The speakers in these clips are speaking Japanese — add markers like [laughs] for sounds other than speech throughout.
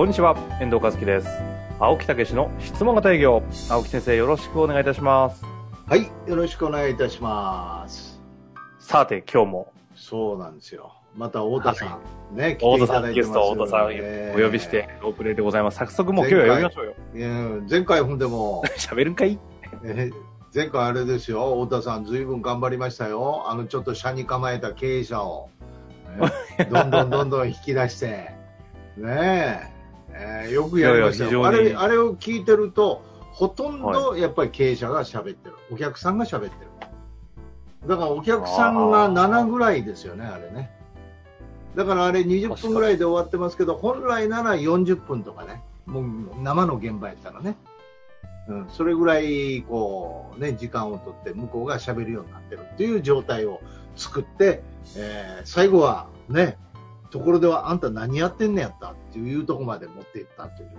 こんにちは、遠藤和樹です。青木武の質問型営業。青木先生、よろしくお願いいたします。はい、よろしくお願いいたします。さて、今日も、そうなんですよ。また太田さん、ね、来大田さん、ゲスト、太田さん、えお呼びして、ロープレイでございます。早速もう今日は呼びましょうよ。前回ほんでも、[laughs] 喋るんかい？えー前回あれですよ、太田さん、ずいぶん頑張りましたよ。あの、ちょっと車に構えた経営者を、ねどんどんどんどん引き出して、ねえ、えーよくやりましたよ。あれ、あれを聞いてると、ほとんどやっぱり経営者が喋ってる。お客さんが喋ってる。だからお客さんが7ぐらいですよね、あれね。だからあれ20分ぐらいで終わってますけど、本来なら40分とかね、もう生の現場やったらね、うん、それぐらいこう、ね、時間を取って向こうが喋るようになってるっていう状態を作って、えー最後はね、ところではあんた何やってんねやったっていうところまで持っていったというね。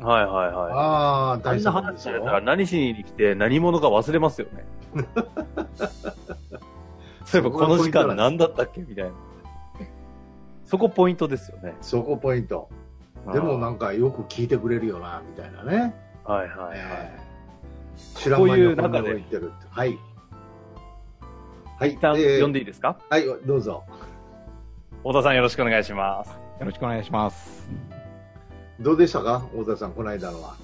はいはいはい。ああ、あ大んな話された。ら何しに来て何者か忘れますよね。[laughs] そういえばこの時間何だったっけみたいな。そこポイントですよね。そこポイント。でもなんかよく聞いてくれるよな、みたいなね。はいはいはい。えー知らん間にこんなこと言ってるって。はい。はい。一旦えー呼んでいいですか？はい、どうぞ。太田さんよろしくお願いします。よろしくお願いします。どうでしたか？太田さん、この間のは。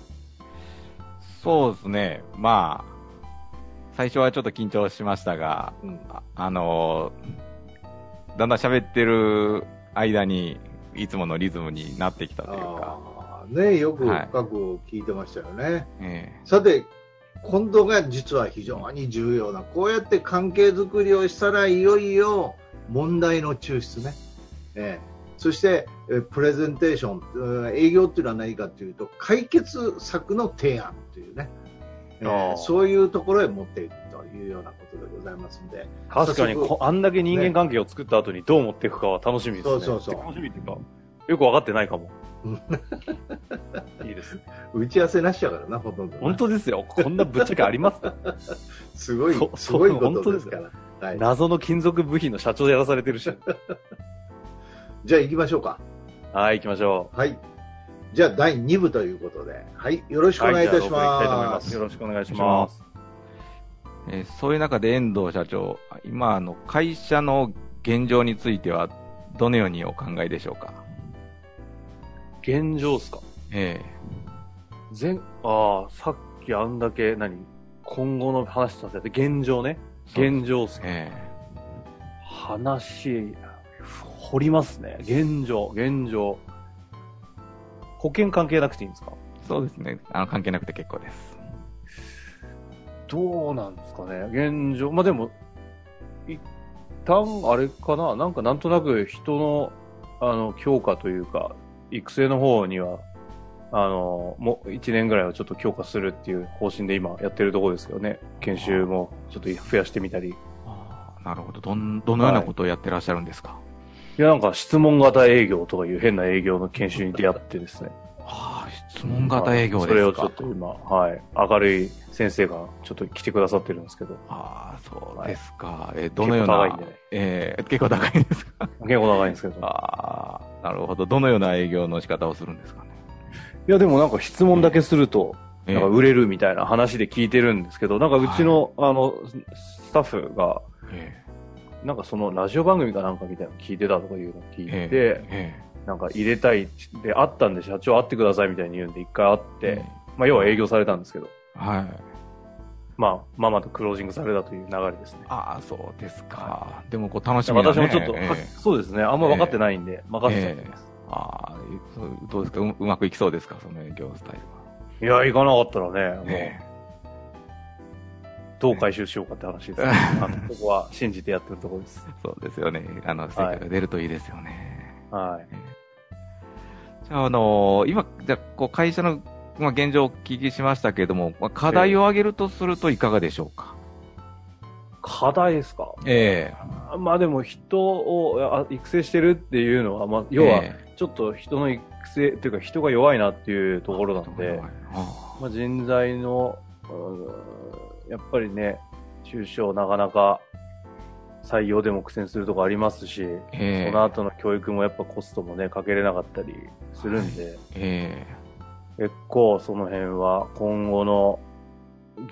そうですね。まあ、最初はちょっと緊張しましたが、うん。ああのーだんだん喋ってる間に、いつものリズムになってきたというか、ねよくはい深く聞いてましたよね。えさて、今度が実は非常に重要な、こうやって関係づくりをしたらいよいよ問題の抽出ね。ええそして、えープレゼンテーション、うん営業っていうのは何かというと、解決策の提案というね、えーそういうところへ持っていくというようなことでございますんで、確かにあんだけ人間関係を作った後にどう持っていくかは楽しみですね。そうそうそう楽しみっていうか、よく分かってないかもうん。[laughs] いいです。打ち合わせなしやからな、ほとんどな。本当ですよ。こんなぶっちゃけありますか？[laughs] すごいそ、すごいことですから。はい。謎の金属部品の社長でやらされてるし。[laughs] じゃあ行きましょうか。はい、行きましょはい。じゃあ第2部ということで、はい。よろしう。くお願いいたしま。ますす。よろしくお願いします。えーそういう中で遠藤社長、今、あの、会社の現状については、どのようにお考えでしょうか？現状っすか？え前、ああ、さっきあんだけ、何？今後の話させて、現状ね。え現状っすか？え話、掘りますね。現状、現状。保険関係なくていいんですか？えそうですね。あの、関係なくて結構です。どうなんですかね現状。まあ、でも、一旦、あれかななんかなんとなく人の、あの、強化というか、育成の方には、あの、もう一年ぐらいはちょっと強化するっていう方針で今やってるところですけどね。研修もちょっと増やしてみたり。ああなるほど。どん、どのようなことをやってらっしゃるんですか、いや、なんか質問型営業とかいう変な営業の研修に出会ってですね。ああ、質問型営業ですか。それをちょっと今、はい。明るい先生がちょっと来てくださってるんですけど。ああ、そうですか。えーどのような結構高いんでね、えー結構高いんですか？結構長いんですけど。ああ、なるほど。どのような営業の仕方をするんですかね？いや、でもなんか質問だけすると、えなんか売れるみたいな話で聞いてるんですけど、なんかうちの、あの、スタッフが、えなんかそのラジオ番組かなんかみたいなの聞いてたとかいうのを聞いて、ええなんか入れたいで、あったんで社長会ってくださいみたいに言うんで一回会っえて、まあ要は営業されたんですけど、はい。まあ、ママとクロージングされたという流れですね。ああ、そうですか。でも、こう、楽しみな、ね、私もちょっと、そうですね、あんま分かってないんで、任せちゃってます。ああ、どうですか？ううまくいきそうですか？その営業スタイルは。いや、行かなかったらね、もうえどう回収しようかって話です、ね。あのここは信じてやってるところです。[laughs] そうですよね。あの、成果が出るといいですよね。はい。じゃあ、あのー今、じゃあこう会社の、まあ、現状をお聞きしましたけれども、まあ、課題を挙げるとするといかがでしょうか？課題ですか？えまあでも人をあ育成してるっていうのは、まあ、え要はえちょっと人の育成というか人が弱いなっていうところなんで、あまあ、人材の、うんやっぱりね、中小なかなか採用でも苦戦するとこありますし、ええ。その後の教育もやっぱコストもね、かけれなかったりするんで、え結構その辺は今後の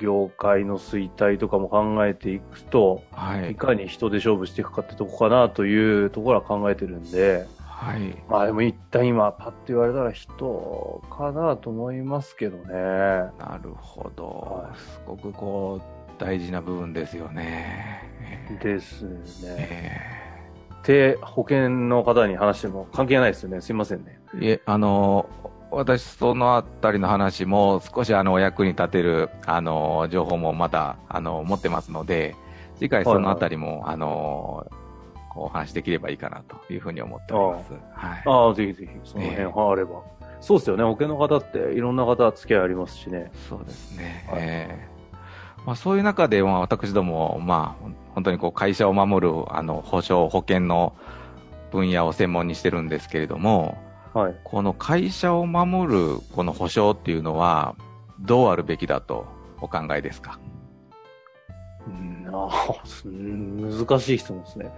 業界の衰退とかも考えていくと、えはい。い。かに人で勝負していくかってとこかなというところは考えてるんで、はい。まあでも一旦今パッと言われたら人かなと思いますけどね。なるほどは。いすごくこう、大事な部分ですよね。ええですね。えで、保険の方に話しても関係ないですよね。すいませんね。えいえ、あの、私、そのあたりの話も少しあの、お役に立てる、あの、情報もまた、あの、持ってますので、次回そのあたりも、あの、お話できればいいかなというふうに思っております。はい。ああ、ぜひぜひ、その辺があれば。そうですよね。保険の方っていろんな方付き合いありますしね。そうですね。はいええまあ、そういう中で、まあ、私ども、まあ、本当にこう会社を守るあの保証、保険の分野を専門にしてるんですけれども、はい。この会社を守るこの保証っていうのは、どうあるべきだとお考えですか？うん、あ難しい質問ですね。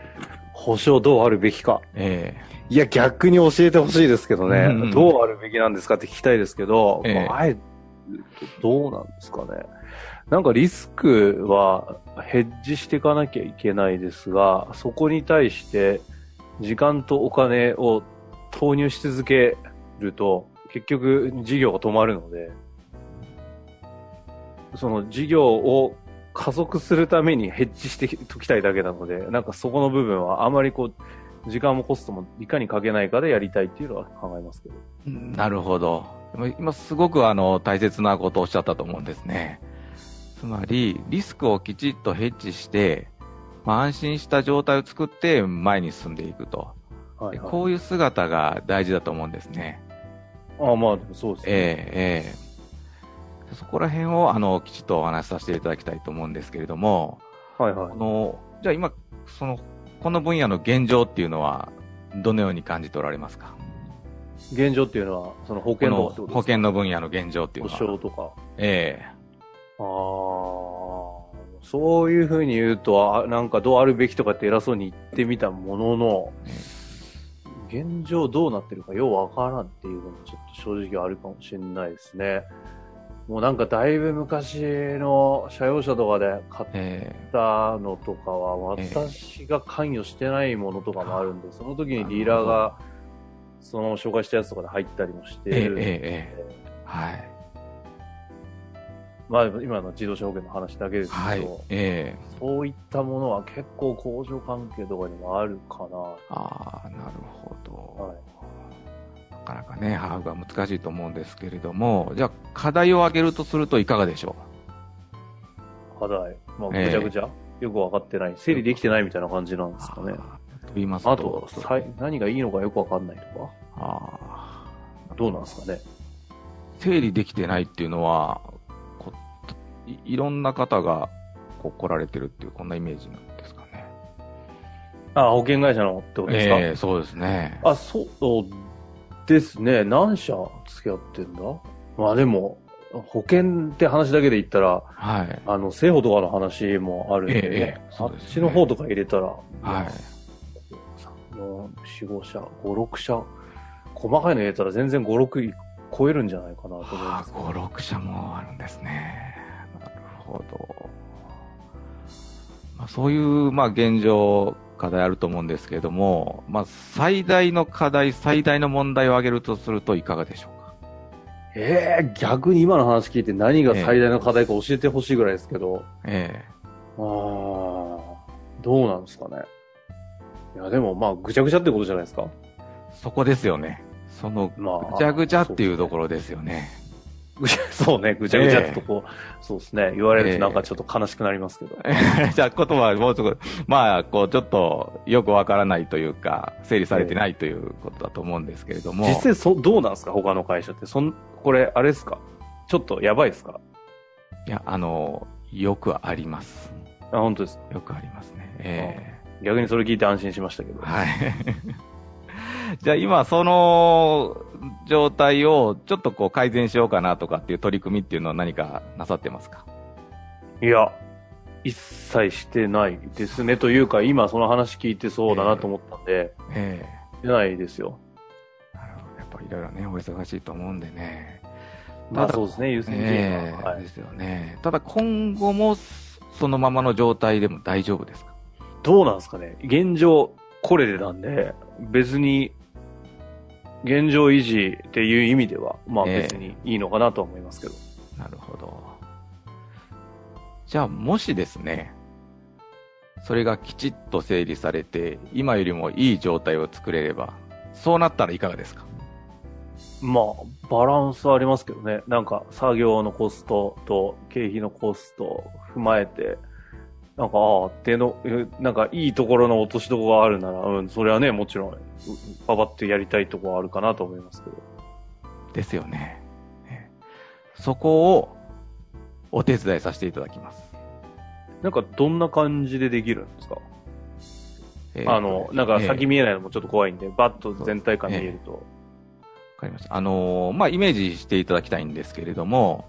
保証どうあるべきか。えいや、逆に教えてほしいですけどね、うんどうあるべきなんですかって聞きたいですけど、ええまあ、あえてどうなんですかね。なんかリスクはヘッジしていかなきゃいけないですが、そこに対して時間とお金を投入し続けると、結局事業が止まるので、その事業を加速するためにヘッジしておきたいだけなので、なんかそこの部分はあまりこう、時間もコストもいかにかけないかでやりたいっていうのは考えますけど。えなるほど。今今すごくあの大切なことをおっしゃったと思うんですね。つまり、リスクをきちっとヘッジして、まあ、安心した状態を作って前に進んでいくと。はい、はい。こういう姿が大事だと思うんですね。ああ、まあ、そうですね。ええええそこら辺を、あの、きちっとお話しさせていただきたいと思うんですけれども、はいはいこ。の、じゃあ今、その、この分野の現状っていうのは、どのように感じておられますか？現状っていうのは、その保険の保険の分野の現状っていう保のは。証とか。えああ、そういうふうに言うと、あなんかどうあるべきとかって偉そうに言ってみたものの、現状どうなってるかようわからんっていうのもちょっと正直あるかもしれないですね。もうなんかだいぶ昔の車用車とかで買っええたのとかは、ええ私が関与してないものとかもあるんで、その時にディーラーが、その紹介したやつとかで入ったりもしてええるんで、はい。まあ今の自動車保険の話だけですはいけど、。ええそういったものは結構工場関係とかにもあるかな。ああ、なるほど。はいなかなかね、把握が難しいと思うんですけれども、じゃあ、課題を挙げるとするといかがでしょ課題。まあ、ええぐちゃぐちゃ、よく分かってない。整理できてないみたいな感じなんうですかね。と言いますと、あと、さい何がいいのかよく分かんないとか？あどうなんですかね？ー整理できてないっていうのは、こいいろんな方がこう来られてるっていう、こんなイメージなんですかね。あ、保険会社のってことですか、ええそうですね。あ、そうですね。何社付き合ってんだ？まあでも、保険って話だけで言ったら、はい。あの、政府とかの話もあるんで、ええええあっそねちの方とか入れたら、はい。4、4、5社、5、6社、細かいの入れたら全然5、6超えるんじゃないかなと思いあます、5、6社もあるんですね。なるほど。まあ、そういう、まあ、現状、課題あると思うんですけれども、まあ、最大の課題、最大の問題を挙げるとするといかがでしょうか？ええ逆に今の話聞いて何が最大の課題か教えてほしいぐらいですけど、えあーどうなんですかね。いや、でもまあ、ぐちゃぐちゃってことじゃないですか？えそこですよね。その、まあ。ぐちゃぐちゃっていうところ。ろですよね。ぐちゃそうね、ぐちゃぐちゃっとこう、そうですね、言われるとなんかちょっと悲しくなりますけど。[laughs] じゃあ、言葉はもうちょっと、まあ、こう、ちょっと、よくわからないというか、整理されてないということだと思うんですけれども。実際そ、どうなんですか他の会社って。そん、これ、あれですか？ちょっとやばいですか？いや、あの、よくあります。あ、本当です。よくありますね。え逆にそれ聞いて安心しましたけど。えはい。[laughs] じゃあ今、その状態をちょっとこう改善しようかなとかっていう取り組みっていうのは何かなさってますか？いや、一切してないですね。というか、今その話聞いてそうだなと思ったんで、えしてないですよ。えなるほど。やっぱいろいろね、お忙しいと思うんでね。まあそうですね、優先順位えは。はですよね。ただ今後もそのままの状態でも大丈夫ですか？どうなんですかね現状、これでなんで、別に、現状維持っていう意味では、まあええ別にいいのかなとは思いますけど。なるほど。じゃあ、もしですね、それがきちっと整理されて、今よりもいい状態を作れれば、そうなったらいかがですか？まあ、バランスはありますけどね。なんか、作業のコストと経費のコストを踏まえて、なんか、ああ、っての、えなんか、いいところの落としどころがあるなら、うん、それはね、もちろん、うパパってやりたいところはあるかなと思いますけど。ですよね。ええそこをお手伝いさせていただきます。なんか、どんな感じでできるんですか？えーあの、なんか、先ええ見えないのもちょっと怖いんで、バッと全体感見えると。わかりました。あのーまあ、イメージしていただきたいんですけれども、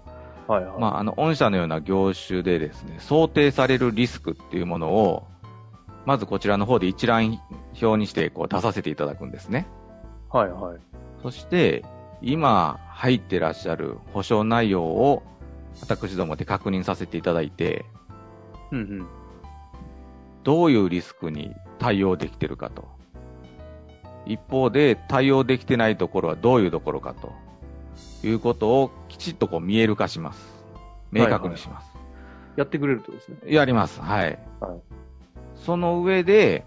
はいはい。まあ、あの、御社のような業種でですね、想定されるリスクっていうものを、まずこちらの方で一覧表にしてこう出させていただくんですね。はいはい。そして、今入ってらっしゃる保証内容を私どもで確認させていただいて、うんうん。どういうリスクに対応できてるかと。一方で対応できてないところはどういうところかということをきちっとこう見える化します。明確にします。やってくれるってことですね。やります。はい。はいその上で、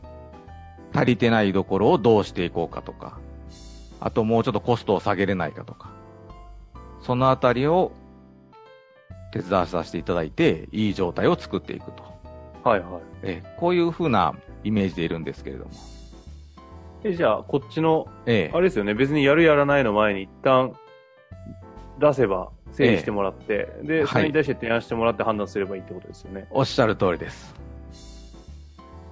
足りてないところをどうしていこうかとか、あともうちょっとコストを下げれないかとか、そのあたりを手伝わさせていただいて、いい状態を作っていくと。はいはい。えこういう風なイメージでいるんですけれども。え、じゃあ、こっちの、えあれですよね、別にやるやらないの前に一旦出せば整理してもらって、で、はいそれに対して提案してもらって判断すればいいってことですよね。おっしゃる通りです。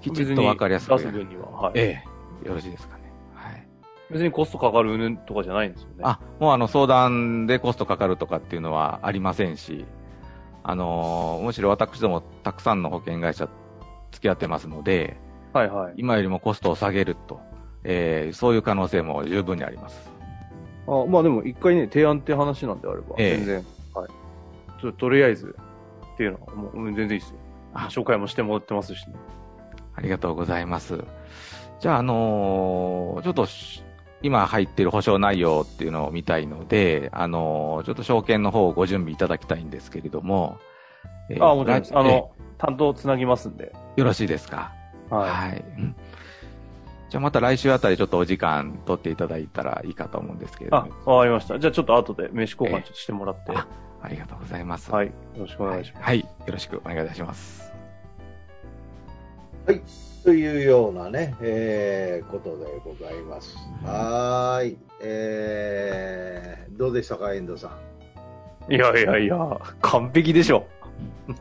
きちっとわかりやすく。出す分には。はい。ええよろしいですかね。はい。別にコストかかるうんとかじゃないんですよね。あ、もうあの相談でコストかかるとかっていうのはありませんし、あのーむしろ私どもたくさんの保険会社付き合ってますので、はいはい。今よりもコストを下げると、えーそういう可能性も十分にあります。あまあでも一回ね、提案って話なんであれば、ええ全然、はい。ちょとりあえずっていうのはもううん全然いいですよ。あ紹介もしてもらってますしね。ありがとうございます。じゃあ、あのーちょっとし今入っている保証内容っていうのを見たいので、あのーちょっと証券の方をご準備いただきたいんですけれども、えーあ、もちろん。あえの、担当つなぎますんで。よろしいですか？はい。はい。うんじゃあまた来週あたりちょっとお時間取っていただいたらいいかと思うんですけれどあも。、わかりました。じゃあちょっと後で名刺交換ちょっとしてもらって。あありがとうございます。はい。よろしくお願いします。はい。はいよろしくお願いいたします。というようなね、えーことでございます。はーい。えー、どうでしたか、遠藤さん？いやいやいや、完璧でしょ。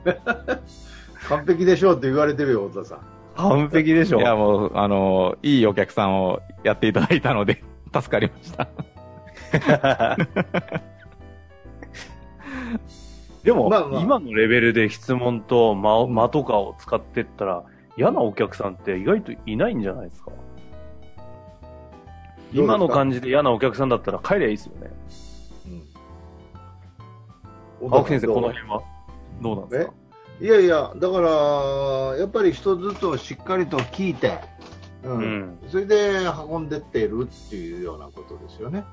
[laughs] 完璧でしょうって言われてるよ、太田さん。完璧でしょ。いや、もう、あのーいいお客さんをやっていただいたので、[laughs] 助かりました。[laughs] でも、まあまあ今のレベルで質問と間を間とかを使ってったら、嫌なお客さんって意外といないんじゃないですか？今の感じで嫌なお客さんだったら帰りゃいいですよね。うん。青木先生、この辺はどうなんですか？いやいや、だから、やっぱり一つずつをしっかりと聞いて、うんうんそれで運んでってるっていうようなことですよね。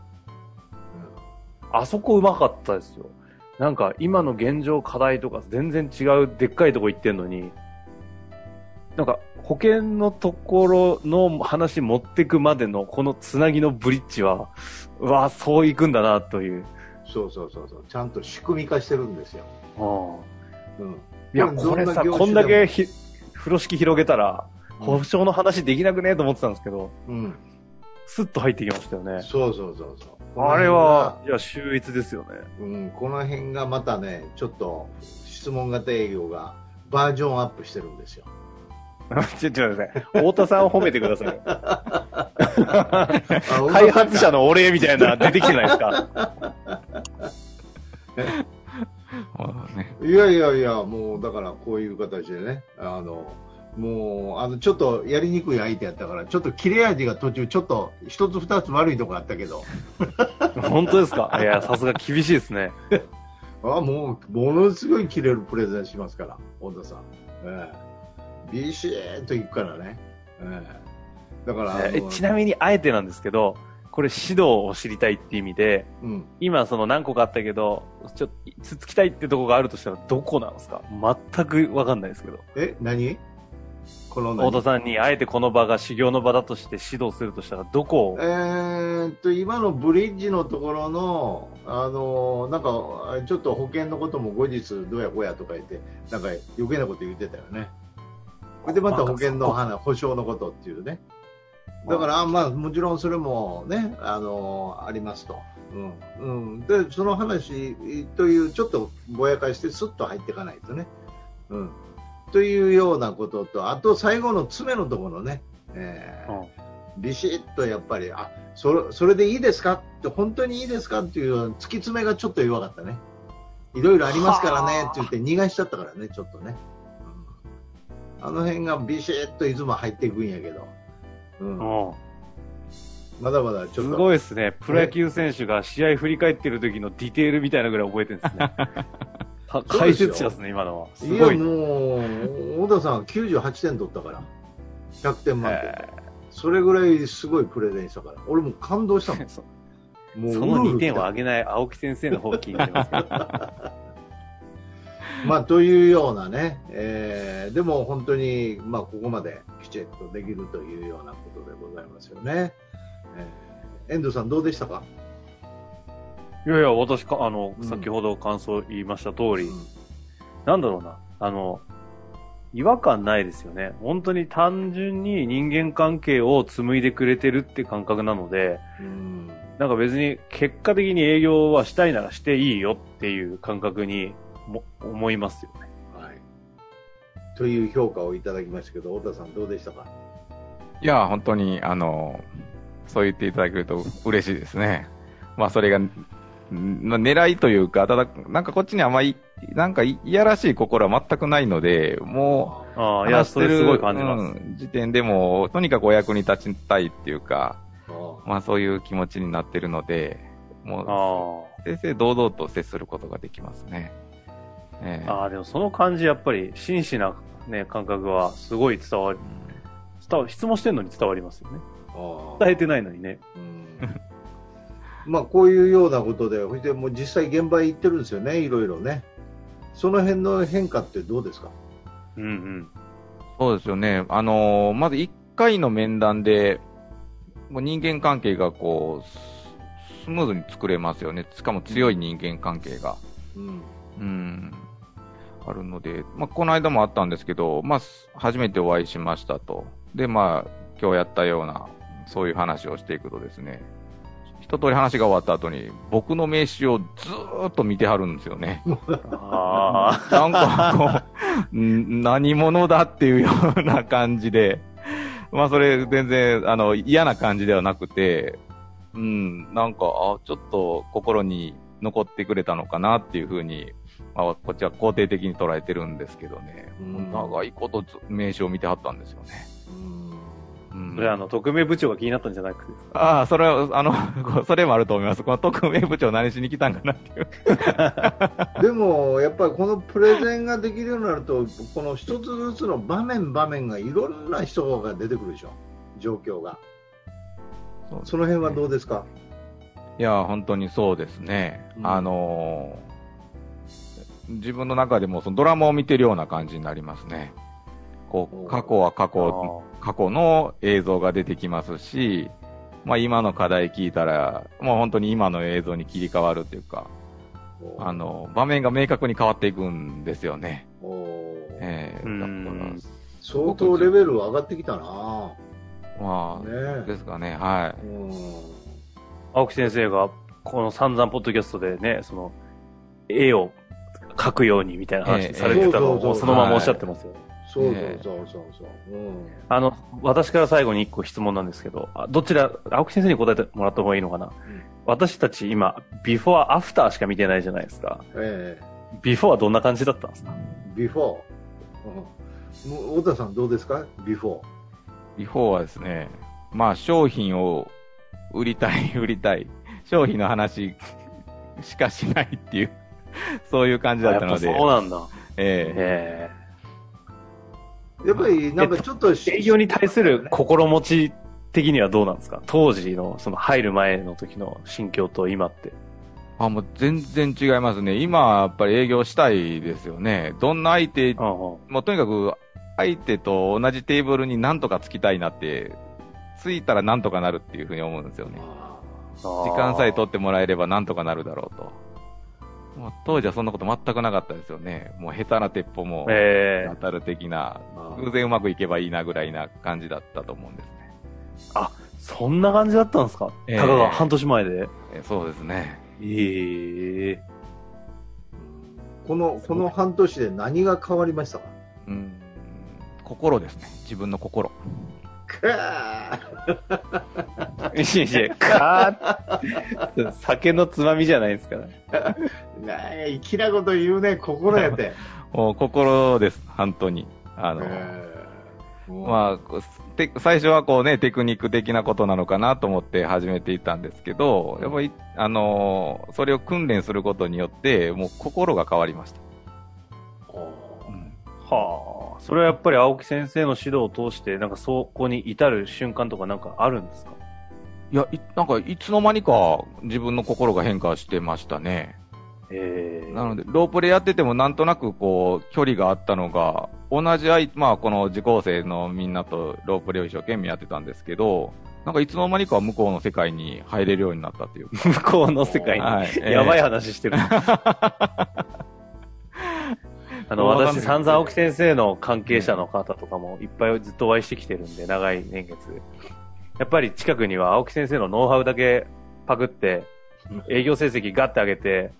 あそこうまかったですよ。なんか今の現状課題とか全然違うでっかいとこ行ってんのに、なんか保険のところの話持ってくまでのこのつなぎのブリッジは、うわそう行くんだなという、そうそうそうそう。ちゃんと仕組み化してるんですよ。あうん。いや、これさ、こんだけひ風呂敷広げたら、うん保証の話できなくねえと思ってたんですけど、うん。スッと入ってきましたよね。そうそうそうそう。あれは、いや、秀逸ですよね。うん、この辺がまたね、ちょっと質問型営業がバージョンアップしてるんですよ。[laughs] ちょっと待ってください。太田さんを褒めてください。[laughs] あ開発者のお礼みたいな出てきてないですか？[laughs] いやいやいや、もうだからこういう形でね、あの、もう、あの、ちょっとやりにくい相手やったから、ちょっと切れ味が途中、ちょっと一つ二つ悪いとこあったけど、[laughs] 本当ですか？いや、さすが厳しいですね。[laughs] あもう、ものすごい切れるプレゼンしますから、太田さん。ええ、ビシーッといくからね。ええ、だから、あえのちなみに、あえてなんですけど、これ指導を知りたいっていう意味で、うん、今その何個かあったけど、ちょっと、つつきたいってとこがあるとしたらどこなんですか？全くわかんないですけど。え、何？この何？太田さんにあえてこの場が修行の場だとして指導するとしたらどこを？えーっと、今のブリッジのところの、あのなんか、ちょっと保険のことも後日どうやこうやとか言って、なんか余計なこと言ってたよね。でまた保険の話、保証のことっていうね。だから、あまあ、もちろんそれもね、あのありますと。うん。うん。で、その話という、ちょっとぼやかしてスッと入っていかないとね。うん。というようなことと、あと最後の詰めのところね。えーうんビシッとやっぱり、あそれそれでいいですか？って、本当にいいですか？っていう突き詰めがちょっと弱かったね。いろいろありますからねって言って逃がしちゃったからね、ちょっとね。うんあの辺がビシッといつも入っていくんやけど、うんうんまだまだちょっと。すごいですね。プロ野球選手が試合振り返ってる時のディテールみたいなぐらい覚えてるんですね。[laughs] か解説者ですね、今のは。すいやごい。もう、小田さんは98点取ったから、100点満点。えそれぐらいすごいプレゼンしたから、俺もう感動したもん。ー [laughs] そもうその2点をは上げない青木先生の方を聞いてますけど。[laughs] [laughs] まあ、というようなね、えーでも本当に、まあ、ここまできちっとできるというようなことでございますよね。えー遠藤さん、どうでしたか、いやいや、私か、あの、うん先ほど感想言いました通り、うんなんだろうな、あの、違和感ないですよね。本当に単純に人間関係を紡いでくれてるって感覚なので、うんなんか別に結果的に営業はしたいならしていいよっていう感覚にも思いますよね。はい、という評価をいただきましたけど、太田さん、どうでしたか？いや、本当に、あの、そう言っていただけると嬉しいですね。まあ、それが、狙いというか、ただ、なんかこっちにあまり、なんかいいやらしい心は全くないので、もう、いや、話してるそれすごい感じます。うん時点でもう、とにかくお役に立ちたいっていうか、あまあ、そういう気持ちになってるので、もあう、正々堂々と接することができますね。ええあ、ああ、でもその感じ、やっぱり真摯な、ね、感覚はすごい伝わる、伝わ質問してんのに伝わりますよね。あ伝えてないのにね。うんまあこういうようなことで、そしてもう実際現場へ行ってるんですよね、いろいろね。その辺の変化ってどうですか？うんうん。そうですよね。あのーまず1回の面談で、もう人間関係がこう、ススムーズに作れますよね。しかも強い人間関係が。うん。うん。あるので、まあ、この間もあったんですけど、まあ、す初めてお会いしましたと。で、まあ、今日やったような、そういう話をしていくとですね、一通り話が終わった後に、僕の名刺をずーっと見てはるんですよね。あなんかこう、ん何者だっていうような感じで、まあそれ全然あの嫌な感じではなくて、うん、なんか、あ、ちょっと心に残ってくれたのかなっていうふうに、まあこっちは肯定的に捉えてるんですけどね、うん長いことず名刺を見てはったんですよね。うんうんあ。それあの、特命部長が気になったんじゃなくてですかああ、それは、あの、[laughs] それもあると思います。この特命部長何しに来たんかなっていう。[laughs] でも、やっぱりこのプレゼンができるようになると、この一つずつの場面場面がいろんな人が出てくるでしょ、状況が。その辺はどうですか、いや、本当にそうですね。うんあのー自分の中でもそのドラマを見てるような感じになりますね。こおう、過去は過去、過去の映像が出てきますし、まあ今の課題聞いたら、もう本当に今の映像に切り替わるっていうか、あの、場面が明確に変わっていくんですよね。ええ。うん。だから、相当レベル上がってきたな。まあ、ね。ですかね、はうん。青木先生が、この散々ポッドキャストでね、その、絵を描くようにみたいな話されてたのええをそのままおっしゃってますよ。そうねそうそうそうそう。うんあの、私から最後に一個質問なんですけど、あどちら、青木先生に答えてもらった方がいいのかな、私たち今、ビフォーアフターしか見てないじゃないですか。えビフォーはどんな感じだったんですか？えビフォー。うんもう、太田さんどうですか？ビフォー。い。ビフォーはですね、まあ商品を売りたい、売りたい。商品の話しかしないっていう、[laughs] そういう感じだったので、やっぱそうなんだ。ええやっぱりなんかちょっと、え営業に対する心持ち的にはどうなんですか？当時の、その入る前の時の心境と今って。えあ、もう全然違いますね。今はやっぱり営業したいですよね。どんな相手、うんうんもうとにかく相手と同じテーブルになんとかつきたいなって、ついたらなんとかなるっていうふうに思うんですよね。時間さえ取ってもらえればなんとかなるだろうと。もう当時はそんなこと全くなかったですよね。もう下手な鉄砲もえ当たる的な、あ偶然うまくいけばいいなぐらいな感じだったと思うんですね。ー、そんな感じだったんですか、ええたかが半年前で。えそうですね。ええこの、この半年で何が変わりましたか？うん。心ですね。自分の心。かーいやいや、かー酒のつまみじゃないですから。なんか粋なこと言うね、心やって。[laughs] もう心です。本当に。あの、えーまあ最初はこうね、テクニック的なことなのかなと思って始めていたんですけど、やっぱり、あのーそれを訓練することによって、もう心が変わりました。うんはあ。それはやっぱり青木先生の指導を通して、なんかそこに至る瞬間とかなんかあるんですか？いや、いなんか、いつの間にか自分の心が変化してましたね。ええなので、ロープレやっててもなんとなくこう、距離があったのが、同じ相、まあこの受講生のみんなとロープレを一生懸命やってたんですけど、なんかいつの間にか向こうの世界に入れるようになったというか。[laughs] 向こうの世界に、はいええ [laughs] やばい話してる。[laughs] あの、私、散々青木先生の関係者の方とかもいっぱいずっとお会いしてきてるんで、長い年月。やっぱり近くには青木先生のノウハウだけパクって、営業成績ガッて上げて、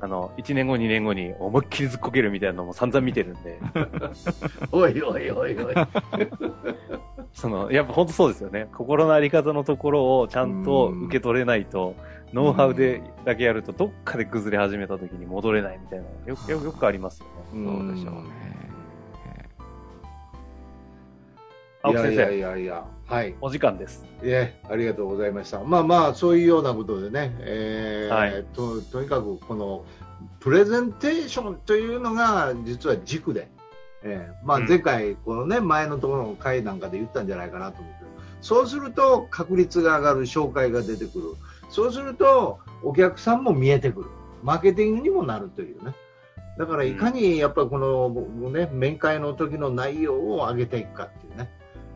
あの、1年後、2年後に思いっきりずっこけるみたいなのも散々見てるんで、[laughs] おいおいおいおい。その、やっぱ本当そうですよね。心のあり方のところをちゃんと受け取れないと、ノウハウでだけやると、どっかで崩れ始めた時に戻れないみたいな、よく、よくよくありますよね。そうでしょうね。青木先いやいやい生、やいや、はい。お時間です。いえ、ありがとうございました。まあまあ、そういうようなことでね、えーはいととにかくこのプレゼンテーションというのが実は軸で、えーまあ、うん前回、このね、前のところの回なんかで言ったんじゃないかなと思ってそうすると確率が上がる、紹介が出てくる、そうするとお客さんも見えてくる、マーケティングにもなるというね。だからいかにやっぱりこの、ね、面会の時の内容を上げていくかっていうね。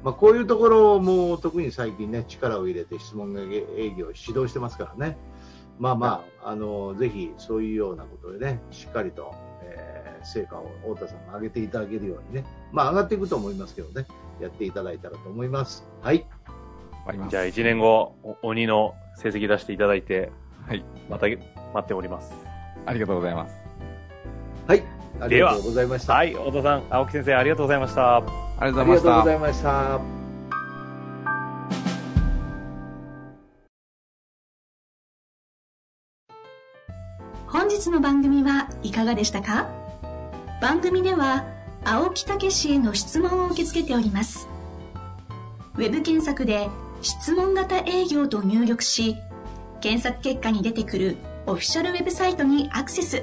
まあ、こういうところも特に最近ね、力を入れて質問営業を指導してますからね。まあまあ、あの、ぜひそういうようなことでね、しっかりと、えー成果を太田さんが上げていただけるようにね、まあ上がっていくと思いますけどね、やっていただいたらと思います。はい。あります。じゃあ1年後、お鬼の成績出していただいて、はい。また待っております。ありがとうございます。はい。ありがとうございました。はい、太田さん、青木先生、ありがとうございました。ありがあとうございましたりがとうござ。いました。本日の番組はいかがでしたか？番組では青木武氏への質問を受け付けておりますウェブ検索で「質問型営業」と入力し検索結果に出てくるオフィシャルウェブサイトにアクセス